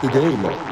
the game up.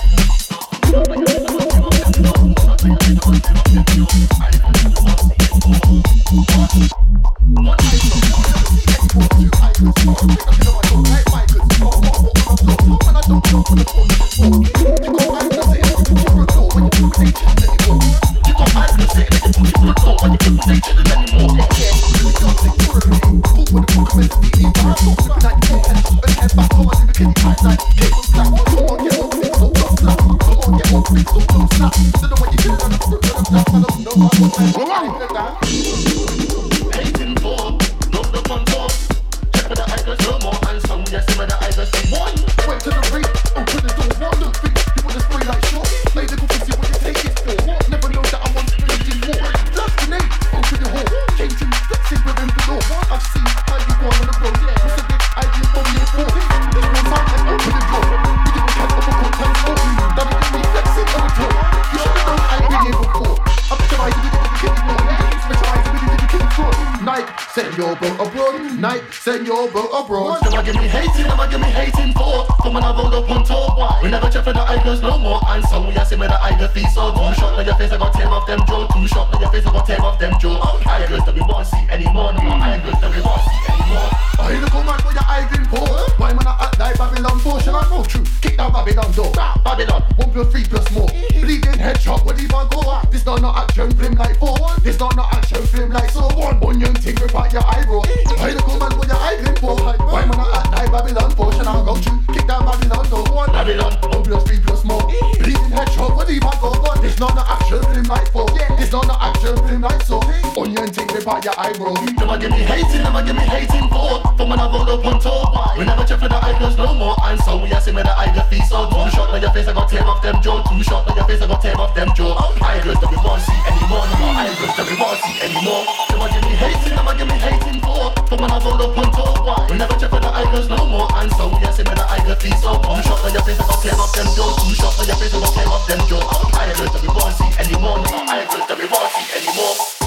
This not no action film like so one Bunyan thing report your eyebrow Why the woman with your eye glim for? Why man I act like Babylon for? Shall I go through? Kick down Babylon to one Babylon, one plus three plus more. Bleeding headshot, what even go on? This not no action film like for. This not no action film like so. Bunyan thing report your eyebrow Never give me hating, never give me hating for. For man I roll up on top. We never check for the eyeglass no more eyes, so we are see me the eye, your face, so two shot on your face, I got tear off them jaw, two shot on your face, I got tear off them jaw. I ain't that we won't see anymore, no more I ain't that we won't see anymore. They want give me hating, I'ma give me hating for, for when I roll up on top, why? We never check for the eye no more, and so we are see me the eye, your face, so two shot on your face, I got tear off them jaw, two shot on your face, I got tear off them jaw. I ain't that we won't see anymore, no more I ain't that we won't see anymore.